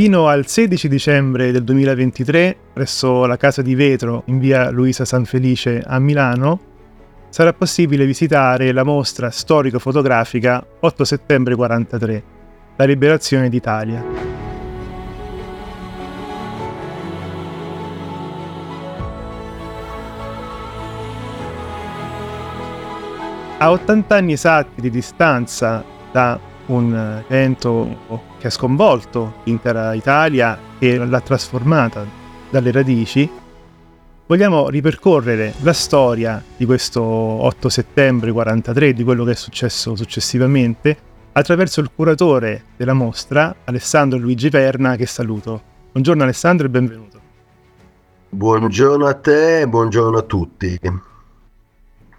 Fino al 16 dicembre del 2023, presso la Casa di Vetro in via Luisa San Felice a Milano, sarà possibile visitare la mostra storico-fotografica 8 settembre 43, la liberazione d'Italia. A 80 anni esatti di distanza da un evento che ha sconvolto l'intera Italia e l'ha trasformata dalle radici, vogliamo ripercorrere la storia di questo 8 settembre 43, di quello che è successo successivamente, attraverso il curatore della mostra, Alessandro Luigi Perna, che saluto. Buongiorno Alessandro e benvenuto. Buongiorno a te e buongiorno a tutti.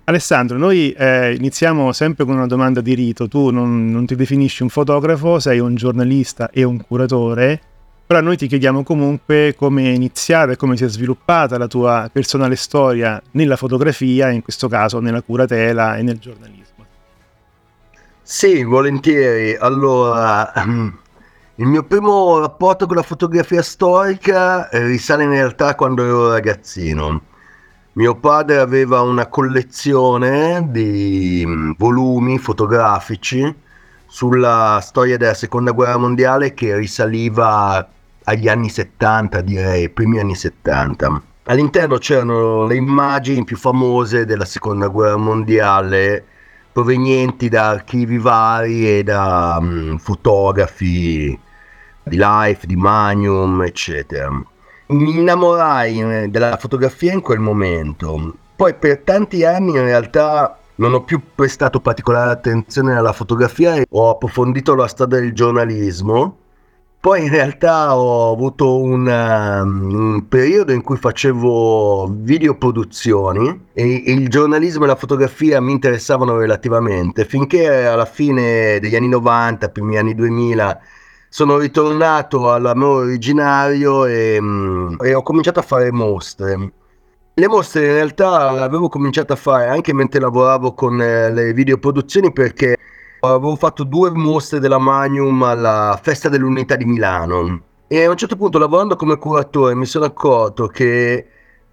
Alessandro, noi eh, iniziamo sempre con una domanda di rito. Tu non, non, ti definisci un fotografo, sei un giornalista e un curatore, però noi ti chiediamo comunque come è iniziata e come si è sviluppata la tua personale storia nella fotografia, in questo caso nella curatela e nel giornalismo. Sì, volentieri. Allora, il mio primo rapporto con la fotografia storica risale in realtà quando ero ragazzino mio padre aveva una collezione di mm, volumi fotografici sulla storia della seconda guerra mondiale che risaliva agli anni 70, direi, primi anni 70. All'interno c'erano le immagini più famose della seconda guerra mondiale provenienti da archivi vari e da um, fotografi di Life, di Magnum, eccetera mi innamorai eh, della fotografia in quel momento. Poi per tanti anni in realtà non ho più prestato particolare attenzione alla fotografia e ho approfondito la storia del giornalismo. Poi in realtà ho avuto un, um, un periodo in cui facevo videoproduzioni e il giornalismo e la fotografia mi interessavano relativamente finché alla fine degli anni 90, primi anni 2000 sono ritornato all'amore originario e, mm, e, ho cominciato a fare mostre. Le mostre in realtà le avevo cominciato a fare anche mentre lavoravo con eh, le videoproduzioni perché avevo fatto due mostre della Magnum alla Festa dell'Unità di Milano e a un certo punto lavorando come curatore mi sono accorto che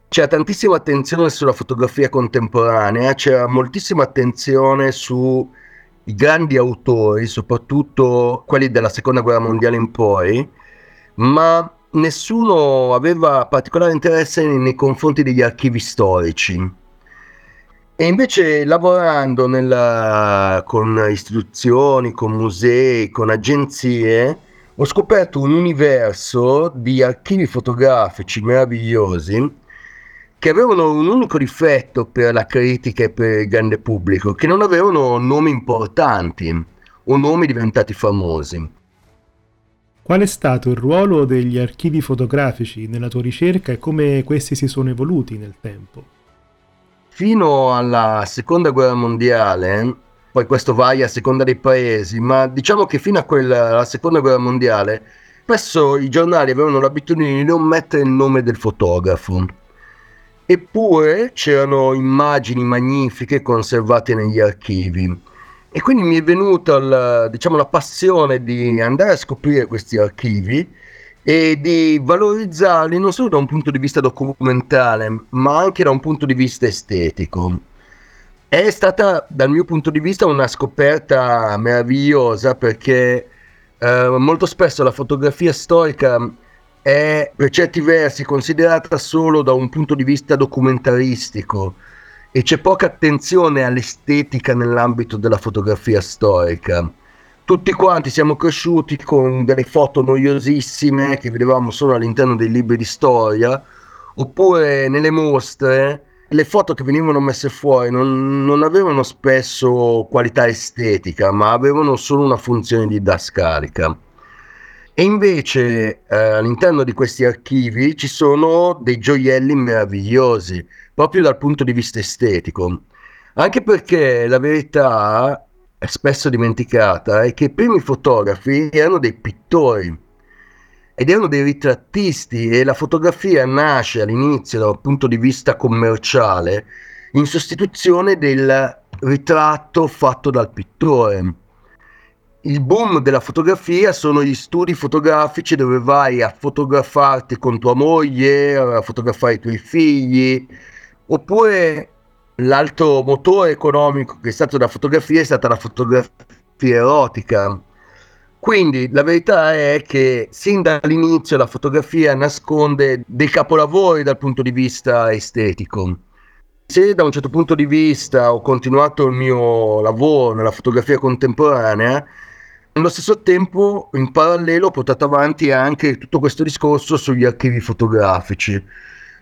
c'era tantissima attenzione sulla fotografia contemporanea, c'era moltissima attenzione su i grandi autori, soprattutto quelli della seconda guerra mondiale in poi, ma nessuno aveva particolare interesse nei confronti degli archivi storici. E invece lavorando nella, con istituzioni, con musei, con agenzie, ho scoperto un universo di archivi fotografici meravigliosi che avevano un unico difetto per la critica e per il grande pubblico, che non avevano nomi importanti o nomi diventati famosi. Qual è stato il ruolo degli archivi fotografici nella tua ricerca e come questi si sono evoluti nel tempo? Fino alla seconda guerra mondiale, poi questo varia a seconda dei paesi, ma diciamo che fino a quella, alla seconda guerra mondiale, spesso i giornali avevano l'abitudine di non mettere il nome del fotografo Eppure c'erano immagini magnifiche conservate negli archivi. E quindi mi è venuta la, diciamo, la passione di andare a scoprire questi archivi e di valorizzarli non solo da un punto di vista documentale, ma anche da un punto di vista estetico. È stata dal mio punto di vista una scoperta meravigliosa perché eh, molto spesso la fotografia storica è per certi versi considerata solo da un punto di vista documentaristico e c'è poca attenzione all'estetica nell'ambito della fotografia storica. Tutti quanti siamo cresciuti con delle foto noiosissime che vedevamo solo all'interno dei libri di storia, oppure nelle mostre le foto che venivano messe fuori non, non, avevano spesso qualità estetica, ma avevano solo una funzione di didascalica. E invece eh, all'interno di questi archivi ci sono dei gioielli meravigliosi, proprio dal punto di vista estetico. Anche perché la verità è spesso dimenticata è che i primi fotografi erano dei pittori ed erano dei ritrattisti e la fotografia nasce all'inizio dal punto di vista commerciale in sostituzione del ritratto fatto dal pittore. Il boom della fotografia sono gli studi fotografici dove vai a fotografarti con tua moglie, a fotografare i tuoi figli, oppure l'altro motore economico che è stato da fotografia è stata la fotografia erotica. Quindi la verità è che sin dall'inizio la fotografia nasconde dei capolavori dal punto di vista estetico. Se da un certo punto di vista ho continuato il mio lavoro nella fotografia contemporanea, allo stesso tempo in parallelo ho portato avanti anche tutto questo discorso sugli archivi fotografici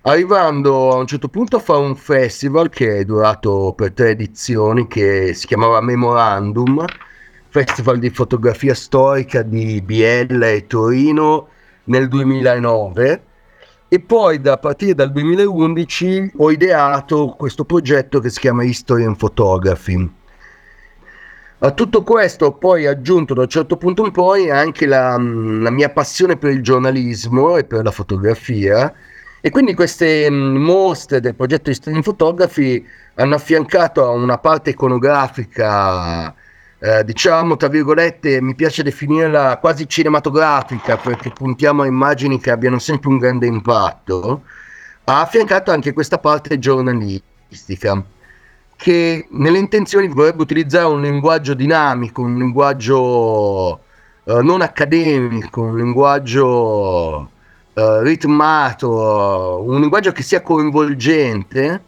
arrivando a un certo punto a fare un festival che è durato per tre edizioni che si chiamava Memorandum, festival di fotografia storica di Biella e Torino nel 2009 e poi da partire dal 2011 ho ideato questo progetto che si chiama History and Photography. A tutto questo ho poi aggiunto da un certo punto in poi anche la, la mia passione per il giornalismo e per la fotografia. E quindi queste mm, mostre del progetto di Streaming Photography hanno affiancato a una parte iconografica, eh, diciamo tra virgolette, mi piace definirla quasi cinematografica perché puntiamo a immagini che abbiano sempre un grande impatto, ha affiancato anche questa parte giornalistica che nelle intenzioni vorrebbe utilizzare un linguaggio dinamico, un linguaggio eh, non accademico, un linguaggio uh, ritmato, un linguaggio che sia coinvolgente,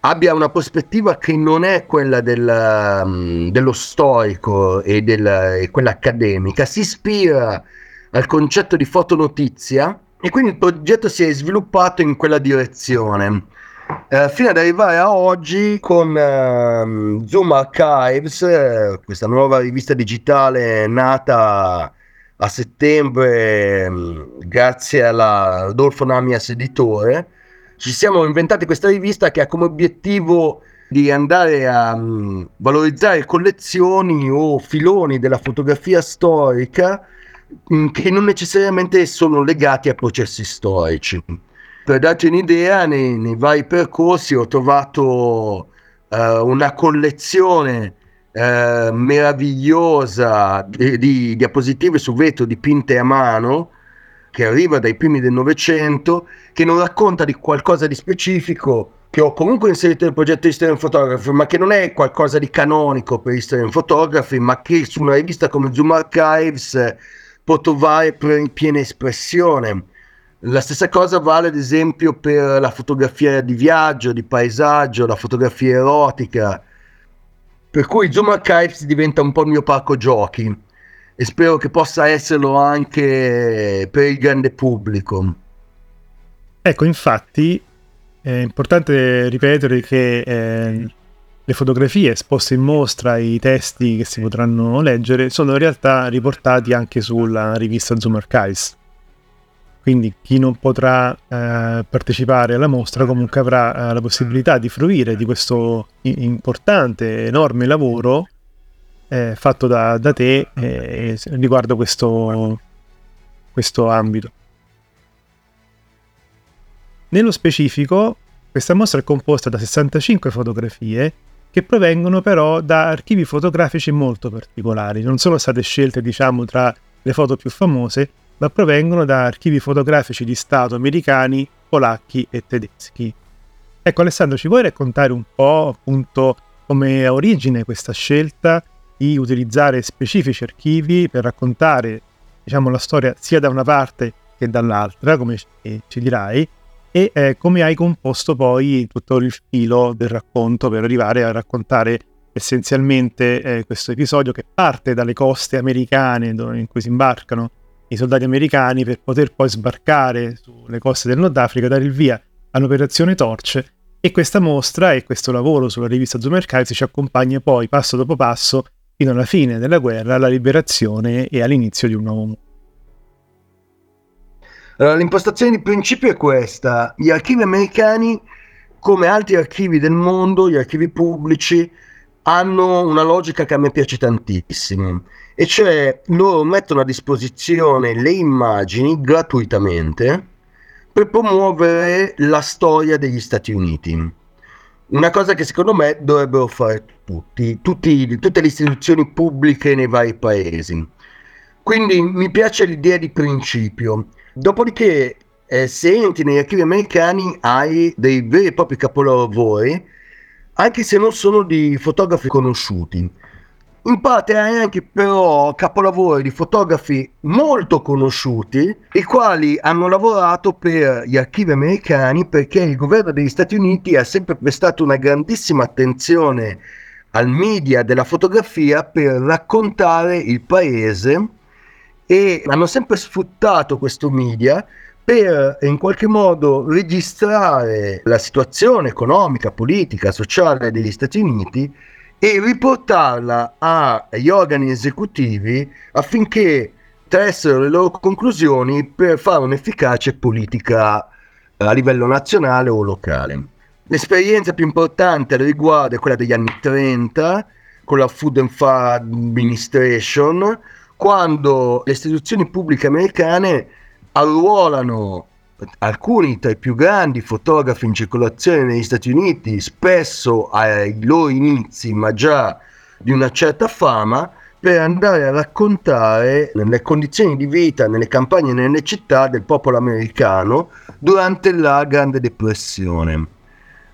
abbia una prospettiva che non è quella del, um, dello storico e, del, e quella accademica, si ispira al concetto di fotonotizia e quindi il progetto si è sviluppato in quella direzione. Eh, fino ad arrivare a oggi con eh, Zoom Archives, eh, questa nuova rivista digitale nata a settembre, mm, grazie alla Rodolfo Namias editore, ci siamo inventati questa rivista che ha come obiettivo di andare a um, valorizzare collezioni o filoni della fotografia storica um, che non necessariamente sono legati a processi storici. Per darti un'idea, nei, nei vari percorsi ho trovato uh, una collezione eh, meravigliosa di, di diapositive su vetro dipinte a mano che arriva dai primi del Novecento, che non racconta di qualcosa di specifico che ho comunque inserito nel progetto History and Photography, ma che non è qualcosa di canonico per History and Photography, ma che su una rivista come Zoom Archives può trovare piena espressione. La stessa cosa vale ad esempio per la fotografia di viaggio, di paesaggio, la fotografia erotica, per cui Zoom Archives diventa un po' il mio parco giochi e spero che possa esserlo anche per il grande pubblico. Ecco, infatti è importante ripetere che eh, le fotografie esposte in mostra, i testi che si potranno leggere, sono in realtà riportati anche sulla rivista Zoom Archives. Quindi chi non potrà eh, partecipare alla mostra comunque avrà eh, la possibilità di fruire di questo importante, enorme lavoro eh, fatto da, da te eh, riguardo questo, questo ambito. Nello specifico, questa mostra è composta da 65 fotografie che provengono però da archivi fotografici molto particolari. Non sono state scelte, diciamo, tra le foto più famose, ma provengono da archivi fotografici di Stato americani, polacchi e tedeschi. Ecco Alessandro, ci vuoi raccontare un po' appunto come ha origine questa scelta di utilizzare specifici archivi per raccontare diciamo, la storia sia da una parte che dall'altra, come ci dirai, e eh, come hai composto poi tutto il filo del racconto per arrivare a raccontare essenzialmente eh, questo episodio che parte dalle coste americane in cui si imbarcano i soldati americani per poter poi sbarcare sulle coste del Nord Africa, dare il via all'operazione Torce E questa mostra e questo lavoro sulla rivista Archives ci accompagna poi passo dopo passo fino alla fine della guerra, alla liberazione e all'inizio di un nuovo mondo. Allora, l'impostazione di principio è questa. Gli archivi americani, come altri archivi del mondo, gli archivi pubblici, hanno una logica che a me piace tantissimo. E cioè loro mettono a disposizione le immagini gratuitamente per promuovere la storia degli Stati Uniti. Una cosa che secondo me dovrebbero fare tutti, tutti tutte le istituzioni pubbliche nei vari paesi. Quindi mi piace l'idea di principio. Dopodiché, eh, se entri negli archivi americani, hai dei veri e propri capolavori, anche se non sono di fotografi conosciuti. In parte hai anche però capolavori di fotografi molto conosciuti, i quali hanno lavorato per gli archivi americani perché il governo degli Stati Uniti ha sempre prestato una grandissima attenzione al media della fotografia per raccontare il paese e hanno sempre sfruttato questo media per in qualche modo registrare la situazione economica, politica, sociale degli Stati Uniti e riportarla agli organi esecutivi affinché tressero le loro conclusioni per fare un'efficace politica a livello nazionale o locale. L'esperienza più importante riguarda quella degli anni 30 con la Food and Far Administration, quando le istituzioni pubbliche americane arruolano alcuni tra i più grandi fotografi in circolazione negli Stati Uniti, spesso ai loro inizi, ma già di una certa fama, per andare a raccontare le condizioni di vita nelle campagne e nelle città del popolo americano durante la Grande Depressione.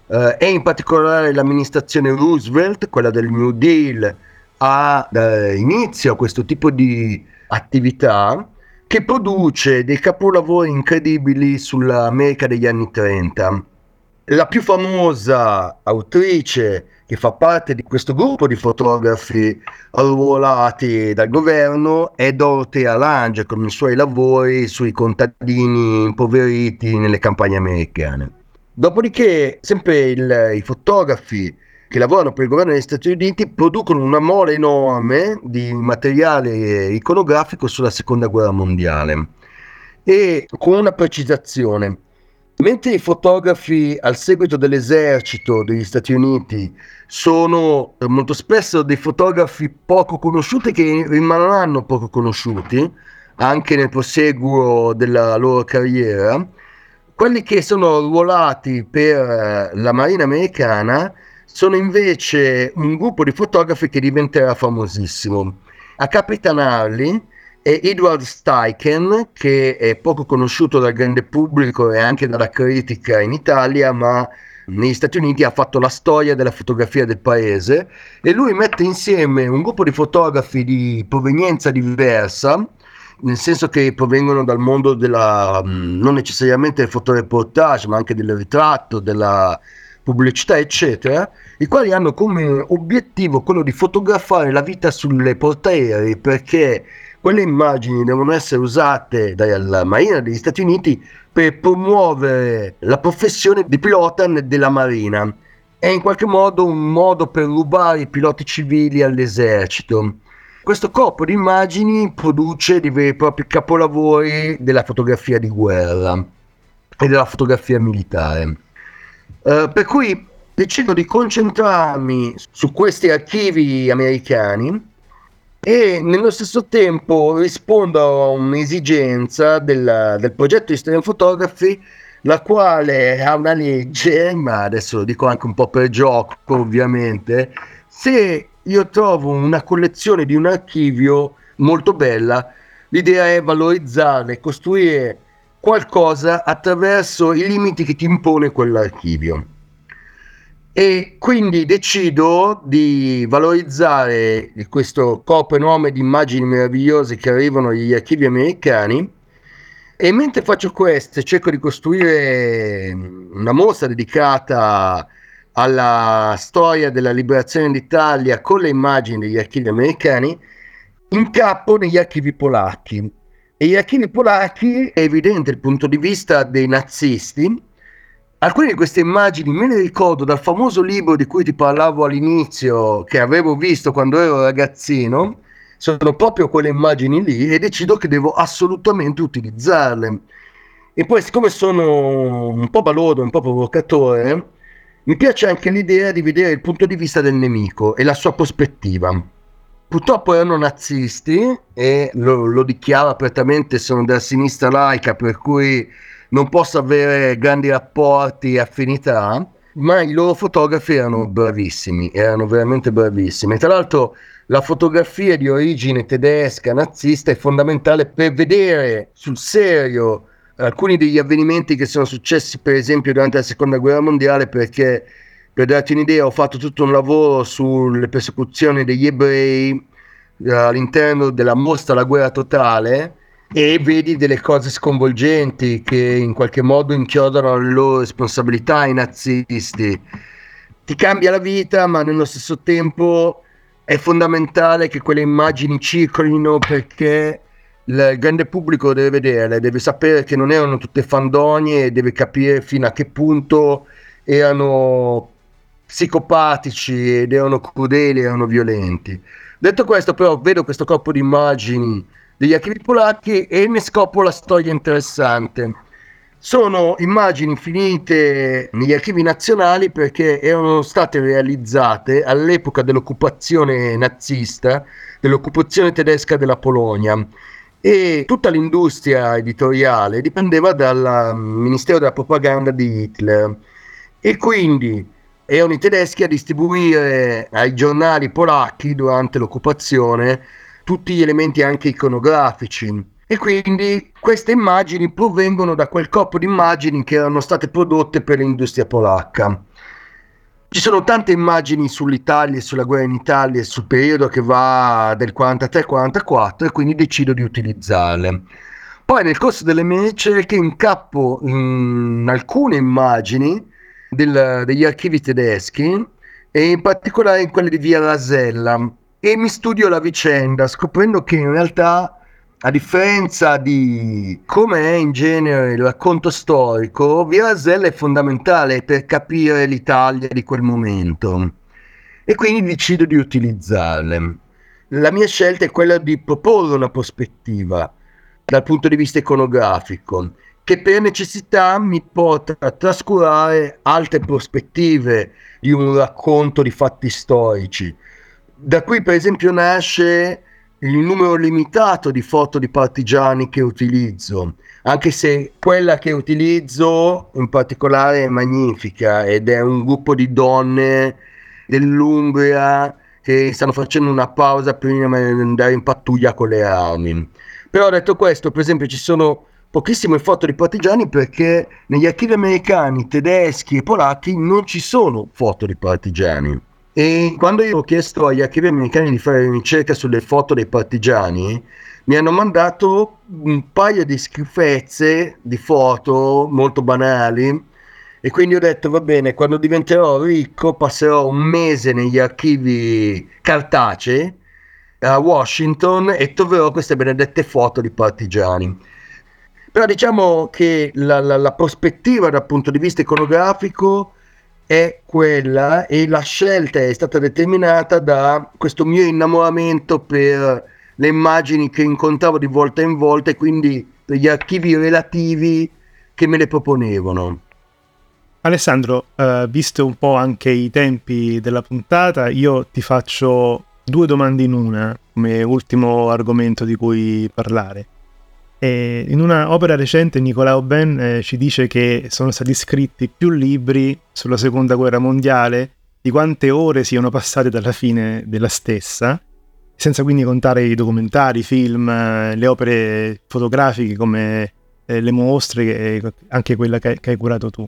Uh, e in particolare l'amministrazione Roosevelt, quella del New Deal, ha eh, inizio a questo tipo di attività che produce dei capolavori incredibili sull'America degli anni 30. La più famosa autrice che fa parte di questo gruppo di fotografi arruolati dal governo è Dorothea Lange con i suoi lavori sui contadini impoveriti nelle campagne americane. Dopodiché, sempre il, i fotografi che lavorano per il governo degli Stati Uniti producono una mole enorme di materiale iconografico sulla seconda guerra mondiale e con una precisazione. Mentre i fotografi al seguito dell'esercito degli Stati Uniti sono molto spesso dei fotografi poco conosciuti che rimarranno poco conosciuti anche nel proseguo della loro carriera, quelli che sono ruolati per la Marina americana sono invece un gruppo di fotografi che diventerà famosissimo. A capitanarli è Edward Steichen, che è poco conosciuto dal grande pubblico e anche dalla critica in Italia, ma negli Stati Uniti ha fatto la storia della fotografia del paese e lui mette insieme un gruppo di fotografi di provenienza diversa, nel senso che provengono dal mondo della non necessariamente del fotoreportage, ma anche del ritratto, della pubblicità, eccetera, i quali hanno come obiettivo quello di fotografare la vita sulle portaerei perché quelle immagini devono essere usate dalla Marina degli Stati Uniti per promuovere la professione di pilota della Marina. È in qualche modo un modo per rubare i piloti civili all'esercito. Questo corpo di immagini produce dei veri e propri capolavori della fotografia di guerra e della fotografia militare. Uh, per cui decido di concentrarmi su questi archivi americani e nello stesso tempo rispondo a un'esigenza del, del progetto History Photography la quale ha una legge, ma adesso lo dico anche un po' per gioco ovviamente, se io trovo una collezione di un archivio molto bella, l'idea è valorizzarla costruire qualcosa attraverso i limiti che ti impone quell'archivio. E quindi decido di valorizzare questo corpo enorme di immagini meravigliose che arrivano dagli archivi americani e mentre faccio questo cerco di costruire una mostra dedicata alla storia della liberazione d'Italia con le immagini degli archivi americani, incappo negli archivi polacchi. E gli archivi polacchi, è evidente dal punto di vista dei nazisti, alcune di queste immagini me le ricordo dal famoso libro di cui ti parlavo all'inizio, che avevo visto quando ero ragazzino, sono proprio quelle immagini lì e decido che devo assolutamente utilizzarle. E poi siccome sono un po' balordo, un po' provocatore, mi piace anche l'idea di vedere il punto di vista del nemico e la sua prospettiva. Purtroppo erano nazisti e lo, lo dichiaro apertamente, sono della sinistra laica, per cui non posso avere grandi rapporti e affinità, ma i loro fotografi erano bravissimi, erano veramente bravissimi. Tra l'altro la fotografia di origine tedesca nazista è fondamentale per vedere sul serio alcuni degli avvenimenti che sono successi per esempio durante la seconda guerra mondiale perché per darti un'idea ho fatto tutto un lavoro sulle persecuzioni degli ebrei eh, all'interno della mostra La guerra totale e vedi delle cose sconvolgenti che in qualche modo inchiodano le loro responsabilità ai nazisti. Ti cambia la vita, ma nello stesso tempo è fondamentale che quelle immagini circolino perché il grande pubblico deve vederle, deve sapere che non erano tutte fandonie e deve capire fino a che punto erano psicopatici ed erano crudeli, erano violenti. Detto questo, però, vedo questo corpo di immagini degli archivi polacchi e ne scopro la storia interessante. Sono immagini finite negli archivi nazionali perché erano state realizzate all'epoca dell'occupazione nazista, dell'occupazione tedesca della Polonia e tutta l'industria editoriale dipendeva dal Ministero della Propaganda di Hitler e quindi erano i tedeschi a distribuire ai giornali polacchi durante l'occupazione tutti gli elementi anche iconografici. E quindi queste immagini provengono da quel corpo di immagini che erano state prodotte per l'industria polacca. Ci sono tante immagini sull'Italia e sulla guerra in Italia e sul periodo che va del 43-44 e quindi decido di utilizzarle. Poi nel corso delle mie ricerche incappo in alcune immagini del, degli archivi tedeschi e in particolare in quelle di Via Rasella, e mi studio la vicenda scoprendo che in realtà a differenza di come è in genere il racconto storico, Via Rasella è fondamentale per capire l'Italia di quel momento. E quindi decido di utilizzarle. La mia scelta è quella di proporre una prospettiva dal punto di vista iconografico che per necessità mi porta a trascurare altre prospettive di un racconto di fatti storici da qui per esempio nasce il numero limitato di foto di partigiani che utilizzo, anche se quella che utilizzo in particolare è magnifica ed è un gruppo di donne dell'Umbria che stanno facendo una pausa prima di andare in pattuglia con le armi. Però detto questo, per esempio ci sono pochissime foto di partigiani perché negli archivi americani, tedeschi e polacchi non ci sono foto di partigiani. E quando io ho chiesto agli archivi americani di fare ricerca sulle foto dei partigiani, mi hanno mandato un paio di schifezze di foto molto banali e quindi ho detto va bene, quando diventerò ricco passerò un mese negli archivi cartacei a Washington e troverò queste benedette foto di partigiani. Però diciamo che la, la, la prospettiva dal punto di vista iconografico è quella e la scelta è stata determinata da questo mio innamoramento per le immagini che incontravo di volta in volta e quindi per gli archivi relativi che me le proponevano. Alessandro, uh, visto un po' anche i tempi della puntata, io ti faccio due domande in una come ultimo argomento di cui parlare. E in una opera recente Nicolau Ben eh, ci dice che sono stati scritti più libri sulla seconda guerra mondiale di quante ore siano passate dalla fine della stessa, senza quindi contare i documentari, i film, eh, le opere fotografiche come eh, le mostre, e anche quella che, che hai curato tu.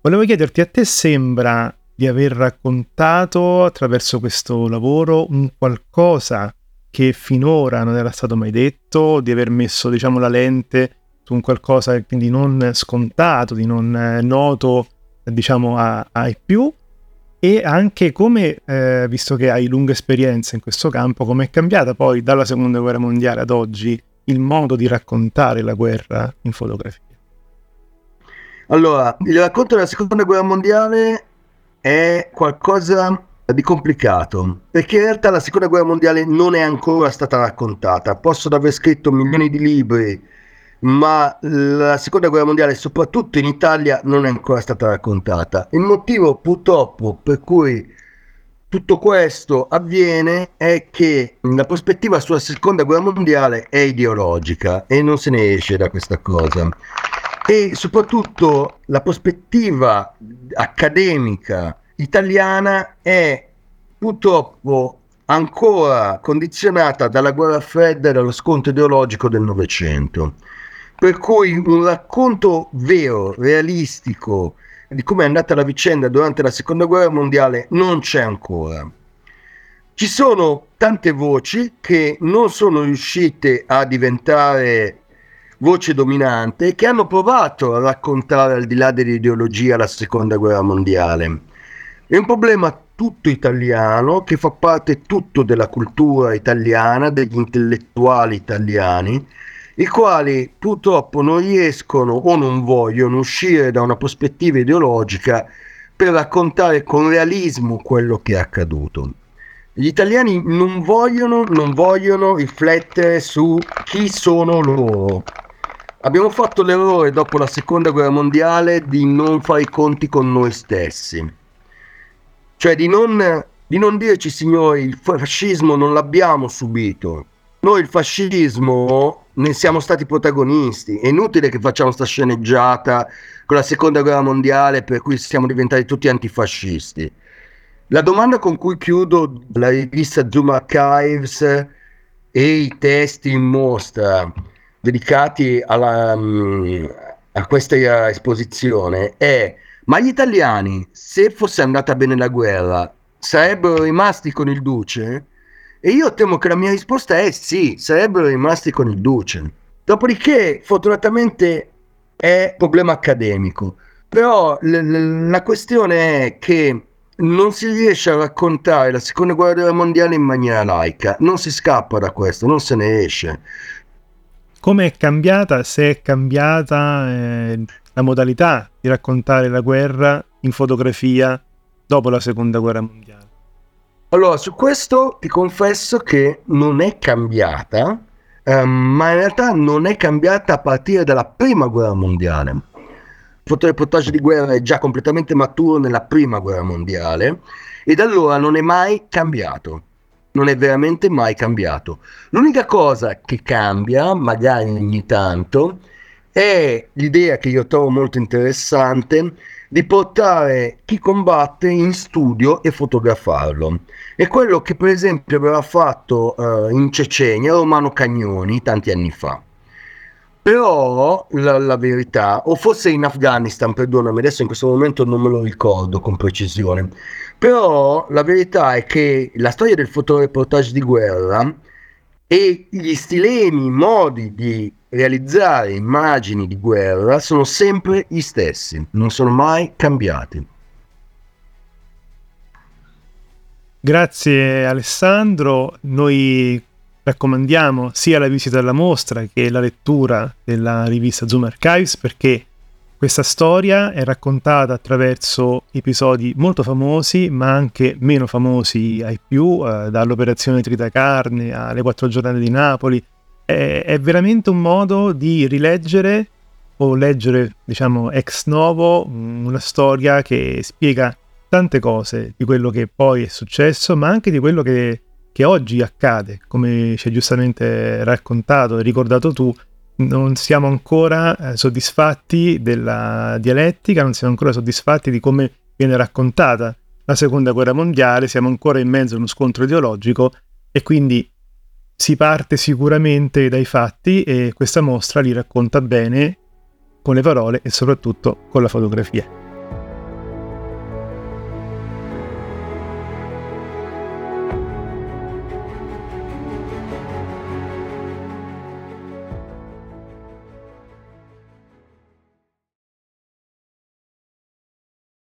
Volevo chiederti, a te sembra di aver raccontato attraverso questo lavoro un qualcosa che finora non era stato mai detto, di aver messo diciamo, la lente su un qualcosa quindi non scontato, di non noto diciamo, ai più e anche come, eh, visto che hai lunga esperienza in questo campo, come è cambiata poi dalla seconda guerra mondiale ad oggi il modo di raccontare la guerra in fotografia? Allora, il racconto della seconda guerra mondiale è qualcosa di complicato, perché in realtà la seconda guerra mondiale non è ancora stata raccontata. Possono aver scritto milioni di libri, ma la seconda guerra mondiale, soprattutto in Italia, non è ancora stata raccontata. Il motivo purtroppo per cui tutto questo avviene è che la prospettiva sulla seconda guerra mondiale è ideologica e non se ne esce da questa cosa. E soprattutto la prospettiva accademica italiana è purtroppo ancora condizionata dalla guerra fredda e dallo scontro ideologico del Novecento. Per cui un racconto vero, realistico, di come è andata la vicenda durante la seconda guerra mondiale non c'è ancora. Ci sono tante voci che non sono riuscite a diventare voce dominante che hanno provato a raccontare al di là dell'ideologia la seconda guerra mondiale. È un problema tutto italiano che fa parte tutto della cultura italiana, degli intellettuali italiani i quali purtroppo non riescono o non vogliono uscire da una prospettiva ideologica per raccontare con realismo quello che è accaduto. Gli italiani non vogliono, non vogliono riflettere su chi sono loro. Abbiamo fatto l'errore dopo la seconda guerra mondiale di non fare i conti con noi stessi, cioè di non, di non dirci signori il fascismo non l'abbiamo subito, noi il fascismo ne siamo stati protagonisti. È inutile che facciamo questa sceneggiata con la seconda guerra mondiale per cui siamo diventati tutti antifascisti. La domanda con cui chiudo la rivista Zoom Archives e i testi in mostra dedicati alla, mm, a questa esposizione è ma gli italiani, se fosse andata bene la guerra, sarebbero rimasti con il duce? E io temo che la mia risposta è sì, sarebbero rimasti con il Duce. Dopodiché, fortunatamente, è problema accademico. Però l- l- la questione è che non si riesce a raccontare la seconda guerra mondiale in maniera laica, non si scappa da questo, non se ne esce. Come è cambiata, se è cambiata eh, la modalità di raccontare la guerra in fotografia dopo la seconda guerra mondiale? Allora, su questo ti confesso che non è cambiata, ehm, ma in realtà non è cambiata a partire dalla prima guerra mondiale. Il fotoreportaggio di guerra è già completamente maturo nella prima guerra mondiale e da allora non è mai cambiato. Non è veramente mai cambiato. L'unica cosa che cambia, magari ogni tanto, è l'idea che io trovo molto interessante di portare chi combatte in studio e fotografarlo. È quello che per esempio aveva fatto uh, in Cecenia Romano Cagnoni tanti anni fa. Però la, la, verità, o forse in Afghanistan, perdonami, adesso in questo momento non me lo ricordo con precisione, però la verità è che la storia del fotoreportage di guerra e gli stilemi, i modi di realizzare immagini di guerra sono sempre gli stessi, non sono mai cambiati. Grazie Alessandro, noi raccomandiamo sia la visita alla mostra che la lettura della rivista Zoom Archives perché questa storia è raccontata attraverso episodi molto famosi ma anche meno famosi ai più, eh, dall'operazione Tritacarne alle quattro giornate di Napoli, è, è veramente un modo di rileggere o leggere, diciamo, ex novo una storia che spiega tante cose di quello che poi è successo, ma anche di quello che, che oggi accade, come ci hai giustamente raccontato e ricordato tu. Non siamo ancora eh, soddisfatti della dialettica, non siamo ancora soddisfatti di come viene raccontata la seconda guerra mondiale, siamo ancora in mezzo a uno scontro ideologico e quindi si parte sicuramente dai fatti e questa mostra li racconta bene con le parole e soprattutto con la fotografia.